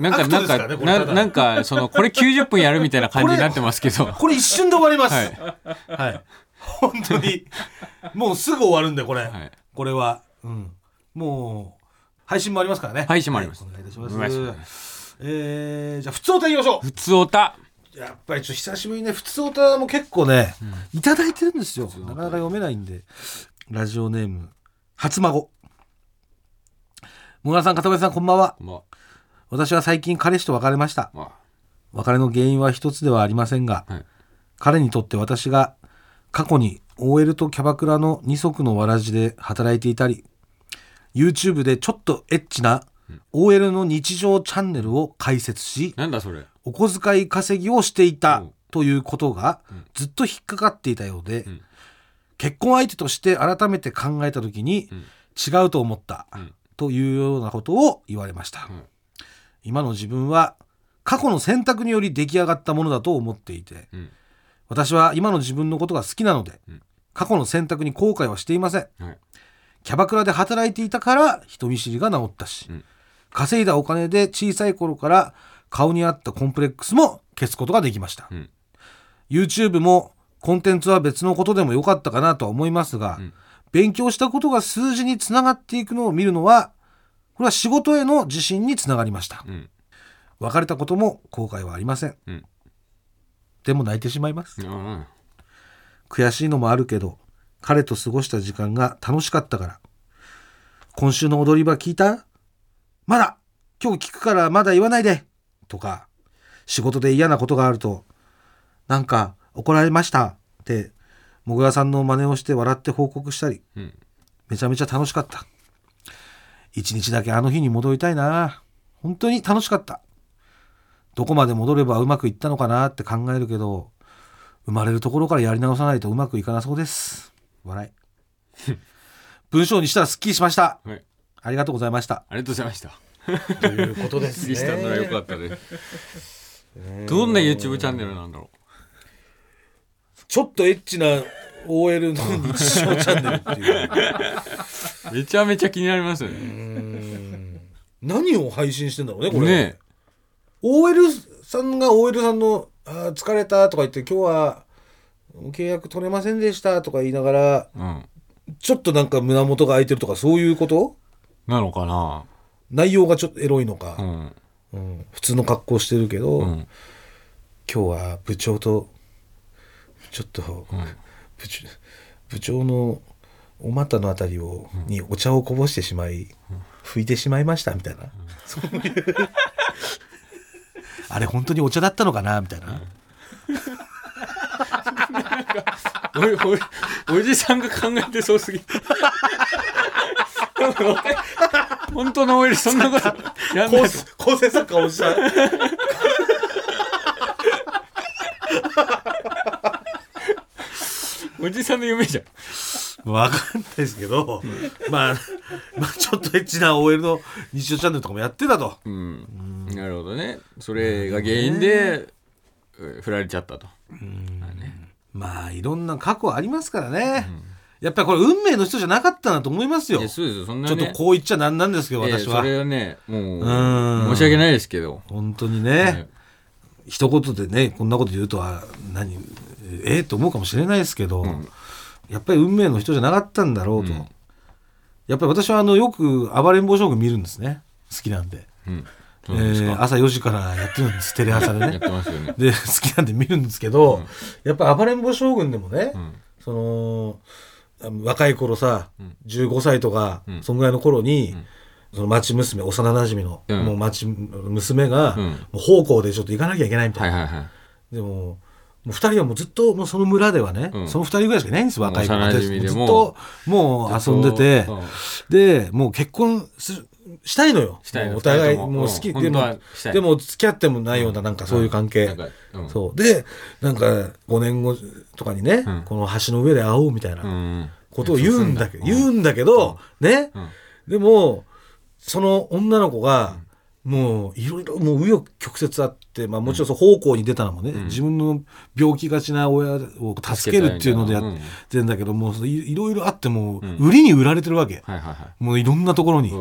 なんか、なんですからねこれただ。ななんか、その、これ90分やるみたいな感じになってますけど。これ一瞬で終わります。はい。はい。本当に。もうすぐ終わるんで、これ。はい。これは。うん。もう、配信もありますからね。配信もありますはいお願いいたしま。ますえー、じゃあ、普通歌いきましょ普通おた。う。やっぱりちょっと久しぶりにね、普通歌も結構ね、いただいてるんですよ。なかなか読めないんで。ラジオネーム、初孫。もぐらさん、片林さん、こんばんは。ま私は最近彼氏と別れました別れの原因は一つではありませんが、はい彼にとって私が過去に OL とキャバクラの二足のわらじで働いていたり YouTube でちょっとエッチな OL の日常チャンネルを開設しあ、なんだそれ？お小遣い稼ぎをしていたうん。ということがずっと引っかかっていたようで、ん。結婚相手として改めて考えた時に違うと思ったん。というようなことを言われました、ん。今の自分は過去の選択により出来上がったものだと思っていて、うん。私は今の自分のことが好きなので、ん。過去の選択に後悔はしていません。はい。キャバクラで働いていたから人見知りが治ったし、ん。稼いだお金で小さい頃から顔にあったコンプレックスも消すことができました、うん。YouTube もコンテンツは別のことでもよかったかなとは思いますが、ん。勉強したことが数字につながっていくのを見るのはこれは仕事への自信につながりました。うん。別れたことも後悔はありません、うん。でも泣いてしまいます。うん。悔しいのもあるけど彼と過ごした時間が楽しかったから。今週の踊り場聞いた？まだ。今日聞くからまだ言わないで。とか仕事で嫌なことがあるとなんか怒られました。ってもぐらさんの真似をして笑って報告したり。うん。めちゃめちゃ楽しかった。一日だけあの日に戻りたいな。本当に楽しかった。どこまで戻ればうまくいったのかなって考えるけど生まれるところからやり直さないとうまくいかなそうです笑い文章にしたらすっきりしましたはい。ありがとうございましたありがとうございました。ということです次したならよかったです。どんな YouTube チャンネルなんだろちょっとエッチな OL の日常チャンネルっていうう。めちゃめちゃ気になりますよね。何を配信してんだろうねこれね OL さんが OL さんの「あー疲れた」とか言って「今日は契約取れませんでした」とか言いながらうん。ちょっとなんか胸元が開いてるとかそういうこと？なのかな？内容がちょっとエロいのか、うん。うん。普通の格好してるけど、うん。今日は部長とちょっと、部長部長のお股のあたりを、にお茶をこぼしてしまい、拭いてしまいましたみたいな、そういう。<laughs> あれ本当にお茶だったのかな？みたいな、おいおいおじさんが考えてそうすぎる。本当のオイルそんなことやんない構成作家おじさん。おじさんの夢じゃん。わかんないですけど、まあ、まあちょっとエッチな OL の日常チャンネルとかもやってたと。うん。なるほどね。それが原因でうん。振られちゃったとまあいろんな過去ありますからね、やっぱりこれ運命の人じゃなかったなと思いますよ。いやそうですよ。そんなね。ちょっとこう言っちゃなんなんですけど私は、それはねもうん。う申し訳ないですけど。本当にね、はい。一言でねこんなこと言うとは何ええと思うかもしれないですけど、やっぱり運命の人じゃなかったんだろうと、うん。やっぱり私はあのよく暴れん坊将軍見るんですね。好きなんで、うんえー朝4時からやってるんですテレ朝で <laughs> やっねてますよね。で好きなんで見るんですけど、やっぱ暴れん坊将軍でもね、うん。その若い頃さ、うん。15歳とか、うん。そんぐらいの頃に、ん。その町娘幼なじみの、うん。もう町娘が、うん。もう奉公でちょっと行かなきゃいけないみたいな、はいはいはい。でももう二人はもうずっともうその村ではね、うん。その二人ぐらいしかいないんですよ若い子幼馴染でもずっともう遊んでて。うんでもう結婚するしたいのよ。したいお互いも。もう好き、うんでもでも付き合ってもないようななんかそういう関係、そう。でなんか5年後とかにね、うん。この橋の上で会おうみたいな、うん。ことを言うんだけど、言うんだけど、ね、うん。でも、その女の子が、もういろいろもう紆余曲折あって、まあもちろんその方向に出たのもね、ん。自分の病気がちな親を助けるっていうのでやっうん。てんだけど、もういいろいろあっても売りに売られてるわけ。もういろんなところに。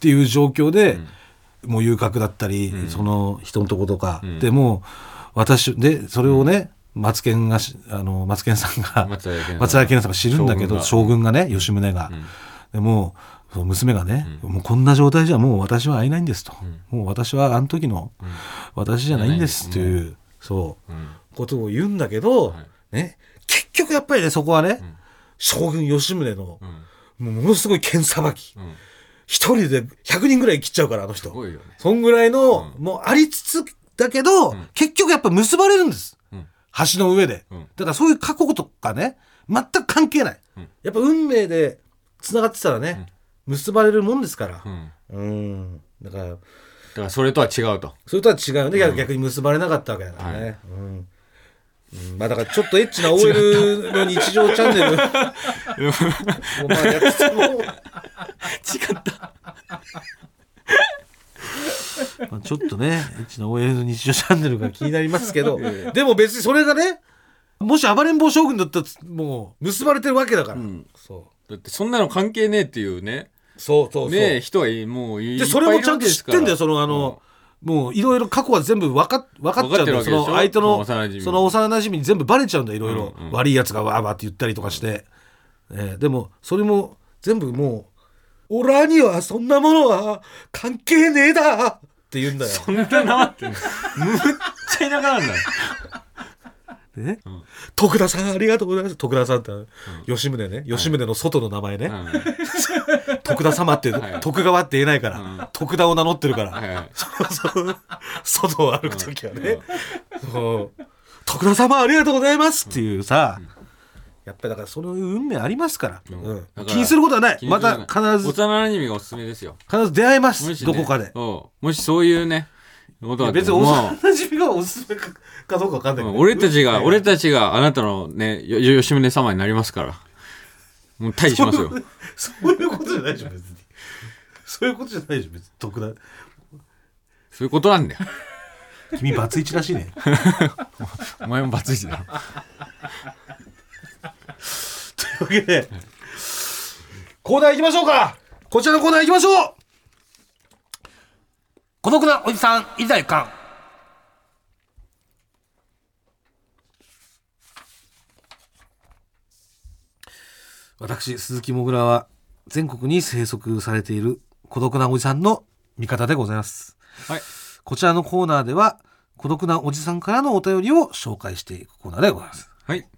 ていう状況で、うん。もう遊郭だったり、うん。その人のとことか、うん。でもう私でそれをね、マツケンがしあのマツケンさんが。松平健さんが知るんだけど将軍が。ね吉宗が、うん。でもうその娘がね、もうこんな状態じゃもう私は会えないんですと、もう私はあの時の私じゃないんですっていう、そう。うん。ことを言うんだけど、はい。ね結局やっぱりねそこはね、ん。将軍吉宗のう、ん。ものすごい剣さばき。うん一人で100人ぐらい切っちゃうからあの人。すごいよね。そんぐらいの、もうありつつだけど、ん。結局やっぱ結ばれるんです。うん。橋の上で、うん。だからそういう過去とかね全く関係ない、うん。やっぱ運命でつながってたらね、結ばれるもんですから。うん。うん。だからだからそれとは違うと。それとは違うよね、逆に結ばれなかったわけだからね、うん。うん。まあだからちょっとエッチな OL の日常チャンネル。をまあやってても違った。まあちょっとねエッチな OL の日常チャンネルが気になりますけどでも別にそれがねもし暴れん坊将軍だったらもう結ばれてるわけだから、ん。そう。だってそんなの関係ねえっていうね。そうそうそう。ねえ人はいもういいいるそれもちゃんと知ってんだよそのあの、もういろいろ過去は全部分か分かっちゃうんだよ。そ分かってるわけでしょ？の相手の幼馴染。その幼馴染に全部バレちゃうんだよいろいろ、うんうん。悪いやつがわーわーって言ったりとかして、えーでもそれも全部もう「オラにはそんなものは関係ねえだ!」って言うんだよ。そんなな。ってむっちゃ田舎なんだよ。<laughs> ね？徳田さんありがとうございます。徳田さんって吉宗ね。吉宗の外の名前ね、うん。<laughs> 徳田様って、はい。徳川って言えないから、うん。徳田を名乗ってるから、はいはい。<laughs> 外を歩く時はね、そう。徳田様ありがとうございますっていうさ、やっぱりだからその運命ありますから,、うん。から気にすることはない。ま気にするた必ず。幼馴染がおすすめですよ。必ず出会えます、もしねどこかで。そうもしそういうねことだって別に幼馴染がおすすめかかどうかわかんない。けど、俺たちが、俺たちがあなたのね、よよ吉宗様になりますから。もう退治しますよ。そういうことじゃないでしょ別に。そういうことじゃないでしょ別に。徳田そういうことなんだよ。君バツイチらしいね。<laughs> お前もバツイチだろ。というわけで、コーナー行きましょうかこちらのコーナー行きましょう孤独なおじさん、いざいかん。私、鈴木もぐらは、全国に生息されている孤独なおじさんの味方でございます。はい。こちらのコーナーでは、孤独なおじさんからのお便りを紹介していくコーナーでございます。はい。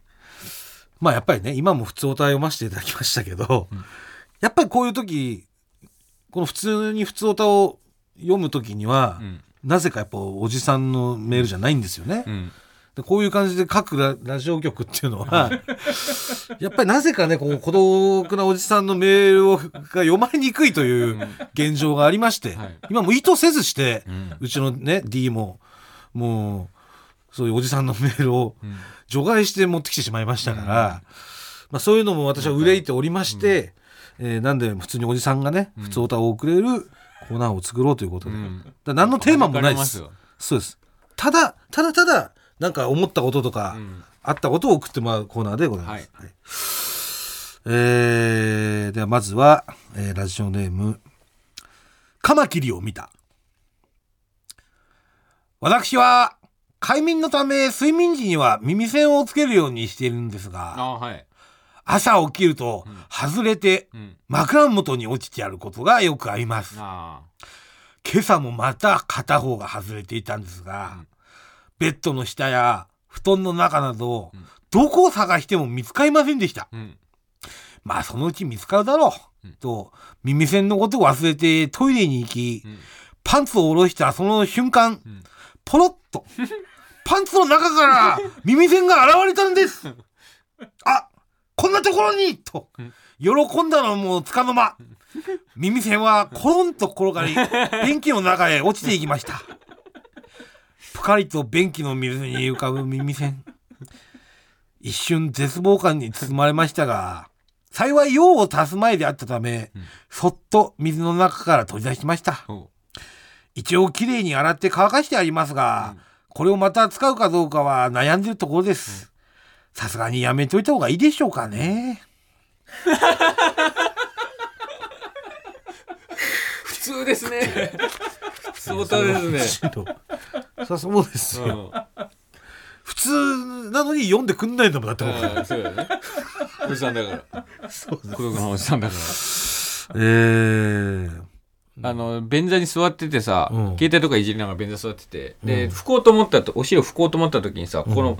まあやっぱりね、今も普通お便り読ませていただきましたけど、やっぱりこういう時、この普通に普通おたを読む時には、うん。なぜかやっぱおじさんのメールじゃないんですよね。うん。でこういう感じで各ララジオ局っていうのは、<laughs> やっぱりなぜかね、こう孤独なおじさんのメールをが読まれにくいという現状がありまして、はい今もう意図せずして、うんうちのね、D も、もう、そういうおじさんのメールをうん除外して持ってきてしまいましたから、まあ、そういうのも私は憂いておりまして、えーなんで普通におじさんがね、普通歌を送れるコーナーを作ろうということで、うん。だ何のテーマもないです。そうです。ただただただなんか思ったこととか、うん。あったことを送ってもらうコーナーでございます、はい。えーではまずは、えーラジオネームカマキリを見た。私は快眠のため睡眠時には耳栓をつけるようにしているんですがあはい。朝起きると外れてうん。枕元に落ちてあることがよくあります。あ今朝もまた片方が外れていたんですが、うん。ベッドの下や布団の中など、うん。どこを探しても見つかりませんでした。あうん。まあそのうち見つかるだろう、うん。と耳栓のことを忘れてトイレに行き、うん。パンツを下ろしたその瞬間、ん。ポロッと <laughs> パンツの中から <laughs> 耳栓が現れたんです。あこんなところにと。うん。喜んだのはもうつかの間。耳栓はコロンと転がり <laughs> 便器の中へ落ちていきました。ぷかりと便器の水に浮かぶ耳栓。一瞬絶望感に包まれましたが幸い用を足す前であったため、うん。そっと水の中から取り出しました。一応きれいに洗って乾かしてありますが、うんこれをまた使うかどうかは悩んでるところです。さすがにやめといた方がいいでしょうかね。普通ですね。普通ですね。さそうですうん。よ普通なのに読んでくんないんだもんだってそうだね。おじさんだから。<laughs> そうです。さんだから。えー、あの便座に座っててさ、うん。携帯とかいじりながら便座座ってて。で、うん。拭こうと思ったとお尻を拭こうと思った時にさ、うん。この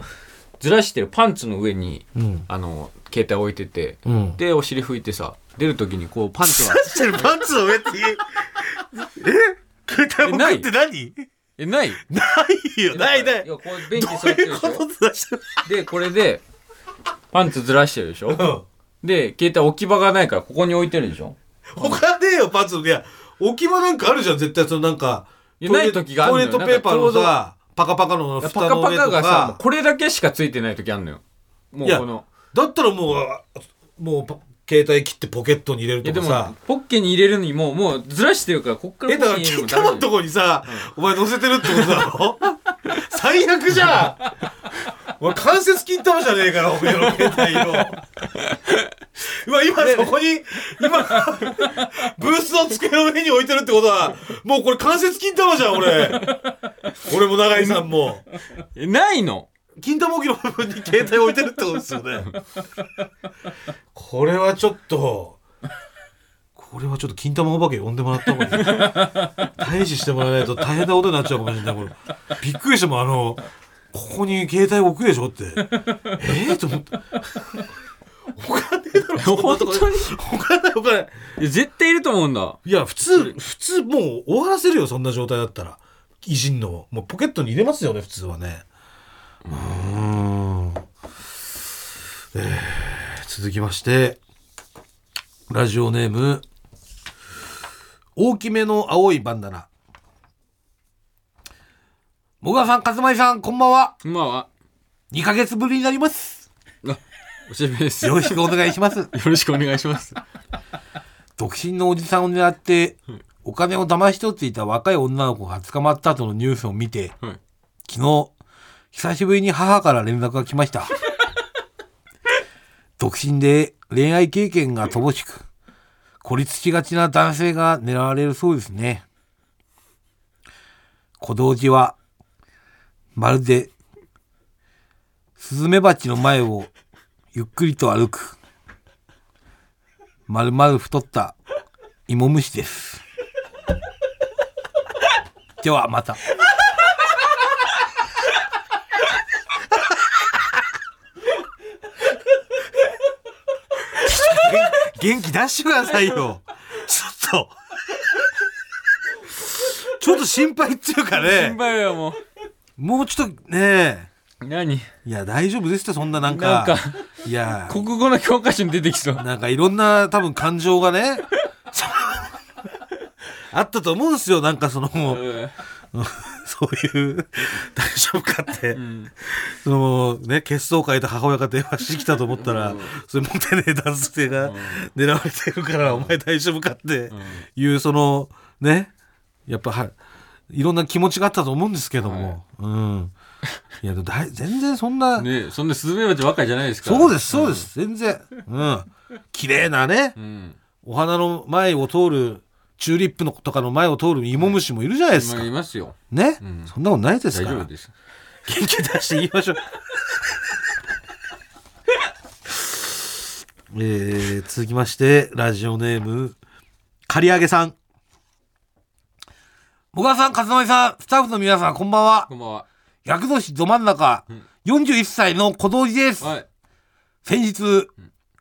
ずらしてるパンツの上にうん。あの携帯置いてて。うん。でお尻拭いてさ出る時にこうパンツがしてるパンツの上ってえ？携帯置くって何？えない。ないよ。ないない。い。やこう便器どう座ってるでしょ。いうことだ？しでこれでパンツずらしてるでしょ。で携帯置き場がないからここに置いてるでしょ。他ねえよパンツ。いや置き場なんかあるじゃん絶対そのなんかいやない時があるトイのよレットペーパーのさパカパカのパ蓋の上とカパカがさもうか。これだけしかついてない時あるのよ。もういやこの。だったらもうもうパ携帯切ってポケットに入れるいやでとかさもポッケに入れるにももうずらしてるからこっからえだからポッケに入れ金玉のとるのダメだよこにさ、お前乗せてるってことだろ？<laughs> 最悪じゃん！俺関節金玉じゃねえからお前の携帯のうわ今そこに今ブースの机の上に置いてるってことはもうこれ関節金玉じゃん俺。俺も永井さんも。えないの？金玉置きの部分に携帯置いてるってことですよね。これはちょっとこれはちょっと金玉お化け呼んでもらった方がいい。退治してもらわないと大変なことになっちゃうかもしれない。これびっくりしてもあのここに携帯置くでしょって。ええと思ったお金だろそんなとこ本当にお金お金いや絶対いると思うんだ。いや普通普通もう終わらせるよそんな状態だったら。偉人のもうポケットに入れますよね普通はね。うーん。えー続きましてラジオネーム大きめの青いバンダナ。もがさん勝間さんこんばんは。まあは。2ヶ月ぶりになりますおしべです。よろしくお願いします。よろしくお願いします。独身のおじさんを狙ってお金を騙し取っていた若い女の子が捕まったとのニュースを見てはい。昨日久しぶりに母から連絡が来ました。<laughs> 独身で恋愛経験が乏しく孤立しがちな男性が狙われるそうですね。小道寺はまるでスズメバチの前をゆっくりと歩く。まるまる太った芋虫です。ではまた。元気出してくださいよ。ちょっと。ちょっと心配っていうか心ね配はももうちょっとねう何？いや大丈夫ですってそんななんか。なんか。いや。国語の教科書に出てきそう。なんかいろんな多分感情がね <laughs> あったと思うんですよ。なんかそのうん。そういう大丈夫かって、ん。そのね血相を変えた母親が電話してきたと思ったら、それモテねえ男性が狙われてるから、お前大丈夫かっていうそのねやっぱはいろんな気持ちがあったと思うんですけども、うんいやだい全然そんな、ねえそんなスズメバチばっかりじゃないですから。そうですそうです、全然。うん。綺麗なね、うん。お花の前を通るチューリップのとかの前を通る芋虫もいるじゃないですか、まあいますよ。ね、ん。そんなことないですか？ら大丈夫です。元気出していきましょう。<laughs> えー、続きましてラジオネーム刈り上げさん。小川さん、勝間さん、スタッフの皆さん、こんばんは。こんばんは厄年ど真ん中、41歳の小道寺です。はい。先日、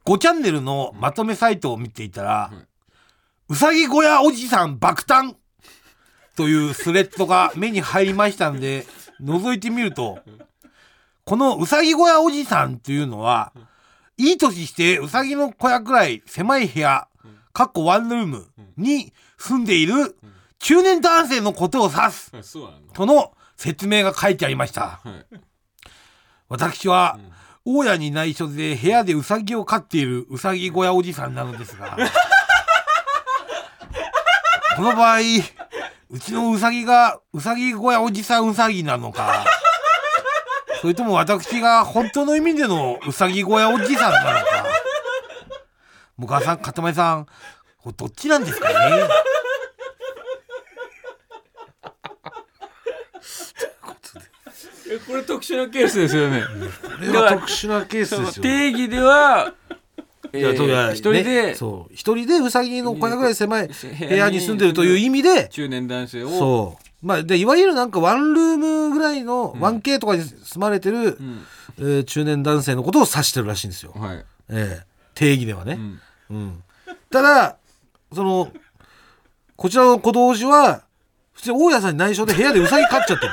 5チャンネルのまとめサイトを見ていたら、うさぎ小屋おじさん爆誕というスレッドが <laughs> 目に入りましたんで、覗いてみると、このうさぎ小屋おじさんというのは、いい年してうさぎの小屋くらい狭い部屋、かっこワンルームに住んでいる中年男性のことを指す。その説明が書いてありました。はい。私は、大家に内緒で部屋でウサギを飼っているウサギ小屋おじさんなのですが、<laughs> この場合、うちのウサギがウサギ小屋おじさんウサギなのか、それとも私が本当の意味でのウサギ小屋おじさんなのか、もかさん、かたまりさん、どっちなんですかね？これ特殊なケースですよね。これは特殊なケースですよ。定義では、えいやそういやー、一人でう。一人でウサギの小屋ぐらい狭い部屋に住んでるという意味で中年男性を。そう。まあでいわゆるなんかワンルームぐらいの 1K とかに住まれてる、うん。えー中年男性のことを指してるらしいんですよ、はい、ええ定義ではね、うん。うん。ただそのこちらの小道寺は普通に大家さんに内緒で部屋でウサギ飼っちゃってる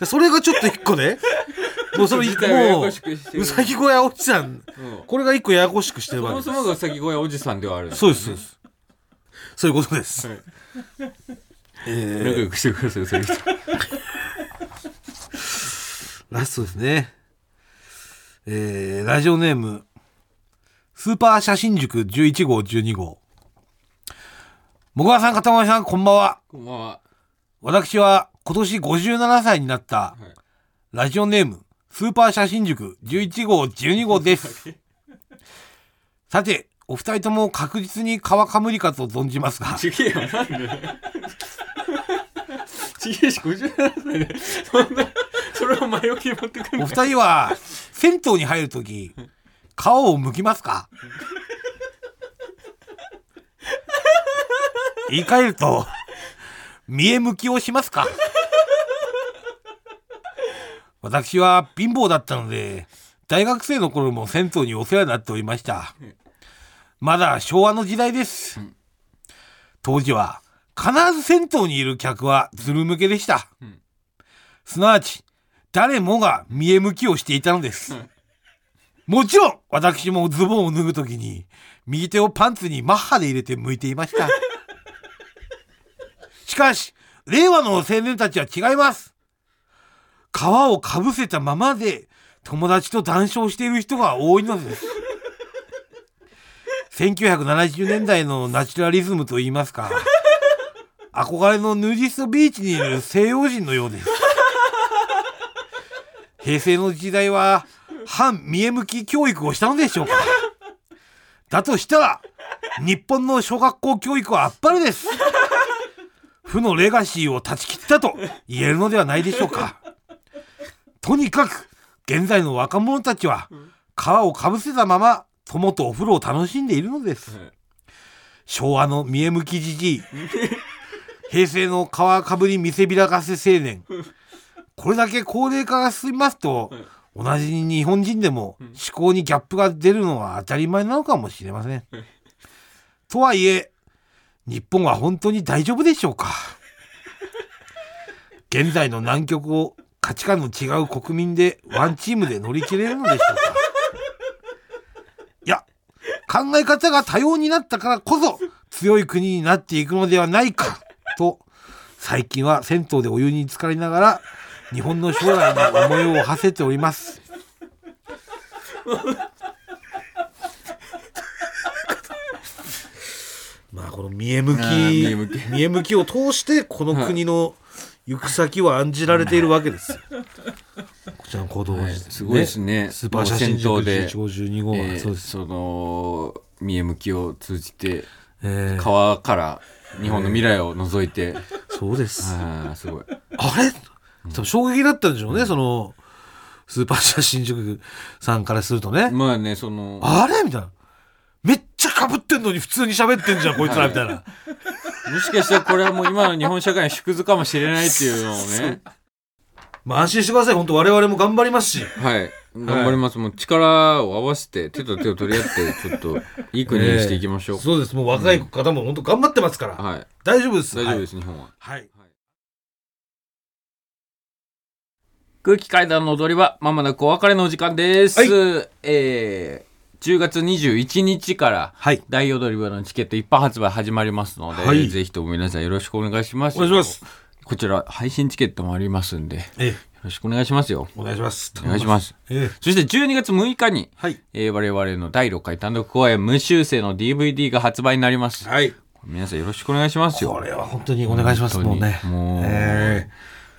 でそれがちょっと一個ね <laughs> もうその一個もううさぎ小屋おじさん。うん。これが一個ややこしくしてるそわけです。もそもがうさぎ小屋おじさんではあるんそうですそうです。そういうことです、はい。え仲良 <laughs> くしてくださいそういう人ー <laughs> ラストですね。えーラジオネームスーパー写真塾11号12号。もぐわさん片山さんこんばんは。こんばんは。私は今年57歳になったはい。ラジオネームスーパー写真塾11号12号です。<laughs> さてお二人とも確実に川かむりかと存じますが。ちげえよなんで？ちげえし57歳でそんなそれを前置きに持ってくるお二人は銭湯に入るとき顔を向きますか？<laughs> 言い換えると見え向きをしますか？<laughs> 私は貧乏だったので大学生の頃も銭湯にお世話になっておりましたまだ昭和の時代です当時は必ず銭湯にいる客はずる向けでしたすなわち誰もが見え向きをしていたのです。もちろん、私もズボンを脱ぐときに、右手をパンツにマッハで入れて向いていました。しかし、令和の青年たちは違います。皮をかぶせたままで、友達と談笑している人が多いのです。<laughs> 1970年代のナチュラリズムといいますか、憧れのヌーディストビーチにいる西洋人のようです。平成の時代は反見え向き教育をしたのでしょうかだとしたら日本の小学校教育はあっぱれです負のレガシーを断ち切ったと言えるのではないでしょうか。<laughs> とにかく現在の若者たちは皮をかぶせたまま友とお風呂を楽しんでいるのです。昭和の見え向きじじい。<laughs> 平成の皮かぶり見せびらかせ青年。これだけ高齢化が進みますと、同じ日本人でも思考にギャップが出るのは当たり前なのかもしれません。とはいえ日本は本当に大丈夫でしょうか？現在の難局を価値観の違う国民でワンチームで乗り切れるのでしょうか？いや考え方が多様になったからこそ強い国になっていくのではないかと最近は銭湯でお湯に浸かりながら日本の将来の思いを馳せております。まあこの見え向き見え向き。を通してこの国の行く先は案じられているわけですよ。こちらの行動はいすごいですね。スーパー写真塾で1512号は、えーそうです。その見え向きを通じてえー。川から日本の未来を覗いて、そうです。ああすごい。あれ？多分衝撃だったんでしょうね、そのスーパーシャ新宿さんからするとね、まあねそのあれ？みたいな。めっかぶってんのに普通に喋ってんじゃんこいつらみたいな。もしかしたらこれはもう今の日本社会の縮図かもしれないっていうのをね。まあ安心してください本当我々も頑張りますし。はい。頑張ります、もう力を合わせて手と手を取り合ってちょっといい国にしていきましょう、そうです。もう若い方も本当頑張ってますから、はい。大丈夫です。大丈夫ですす、日本は。はい、空気階段の踊りはまもなくお別れのお時間です、はい。えー10月21日からはい。大踊り場のチケット一般発売始まりますので、はい。ぜひとも皆さんよろしくお願いします。お願いします。こちら配信チケットもありますんでよえ。えろしくお願いしますよ。お願いします。お願いします。ええ。そして12月6日に、はい。えー我々の第6回単独公演無修正の DVD が発売になります。はい。皆さんよろしくお願いしますよ。これは本当にお願いしますもう本当に。ねもう。ええ。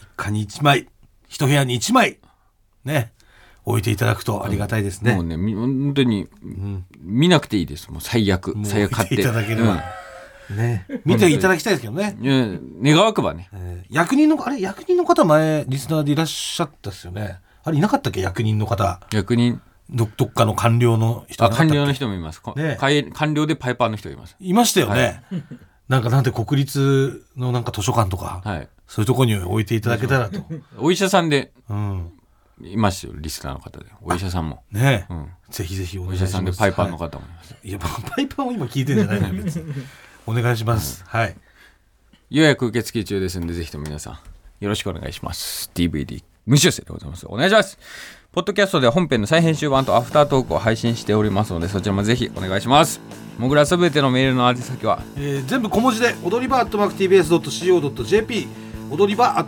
一家に一枚。一部屋に一枚。ね置いていただくとありがたいですね、もうねみ本当に、見なくていいです。もう最悪。最悪買って。見ていただければ、ね。見ていただきたいですけどね、願わくばね。えー役人のあれ役人の方前リスナーでいらっしゃったですよね。あれいなかったっけ？役人の方。逆にどどっかの官僚の人官僚の人もいます、こね。官官僚でパイパーの人がいます。いましたよね、なんかなんて国立のなんか図書館とか、はい。そういうとこに置いていただけたらと、<laughs> お医者さんで。うん、いますよリスナーの方で。お医者さんも、ね、うん、ぜひぜひおお願いします。医者さんでパイパーのは方もいます、い、いやパイパーを今聞いてんじゃないのよ別に。<laughs> お願いします、はい。予約受付中ですんでぜひとも皆さんよろしくお願いします。DVD 無修正でございます。お願いします。ポッドキャストでは本編の再編集版とアフタートークを配信しておりますのでそちらもぜひお願いします。もぐらすべてのメールの宛先は？えー全部小文字で踊り場アットマーク TBS.CO.JP 踊り場ア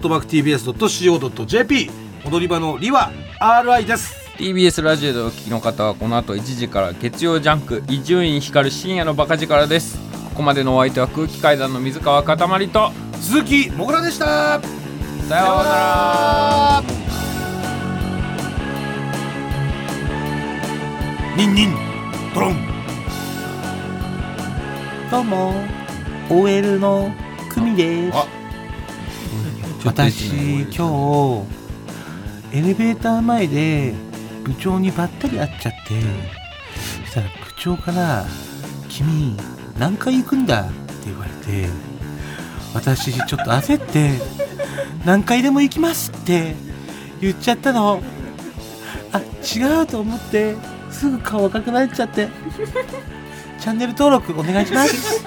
踊り場のりは RI です。TBS ラジオでお聞きの方はこの後1時から月曜ジャンク伊集院光る深夜のバカ力です。ここまでのお相手は空気階段の水川かたまりと鈴木もぐらでした。さようなら。ニンニンドロン。どうも。OL の久美です。あ。私今日エレベーター前で部長にばったり会っちゃってそしたら部長から「君何回行くんだ?」って言われて私ちょっと焦って「何回でも行きます」って言っちゃったの。あ違うと思ってすぐ顔赤くなっちゃってチャンネル登録お願いします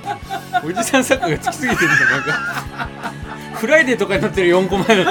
<laughs> おじさん作家がつきすぎてるんだなんか。フライデーとかになってる4個前の。